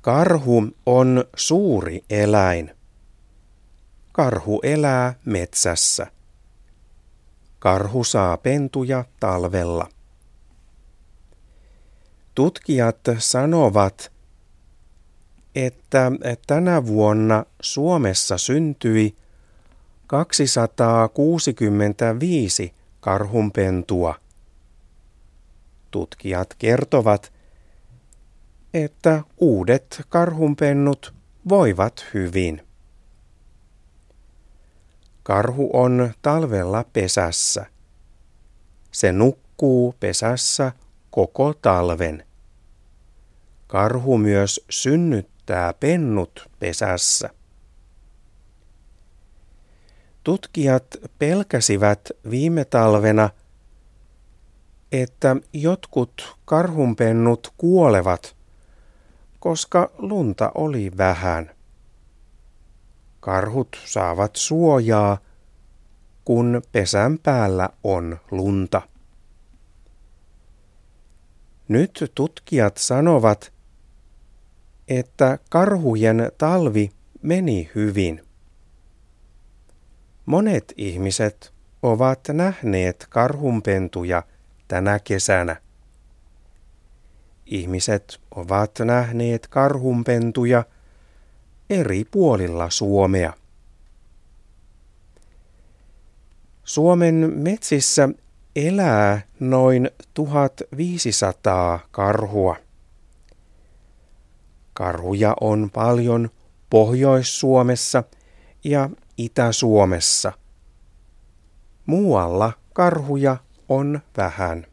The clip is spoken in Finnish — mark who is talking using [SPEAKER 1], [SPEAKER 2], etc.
[SPEAKER 1] Karhu on suuri eläin. Karhu elää metsässä. Karhu saa pentuja talvella. Tutkijat sanovat, että tänä vuonna Suomessa syntyi 265 karhunpentua. Tutkijat kertovat, että uudet karhunpennut voivat hyvin. Karhu on talvella pesässä. Se nukkuu pesässä koko talven. Karhu myös synnyttää pennut pesässä. Tutkijat pelkäsivät viime talvena, että jotkut karhunpennut kuolevat, koska lunta oli vähän. Karhut saavat suojaa, kun pesän päällä on lunta. Nyt tutkijat sanovat, että karhujen talvi meni hyvin. Monet ihmiset ovat nähneet karhunpentuja tänä kesänä. Ihmiset ovat nähneet karhunpentuja eri puolilla Suomea. Suomen metsissä elää noin 1500 karhua. Karhuja on paljon Pohjois-Suomessa ja Itä-Suomessa. Muualla karhuja on vähän.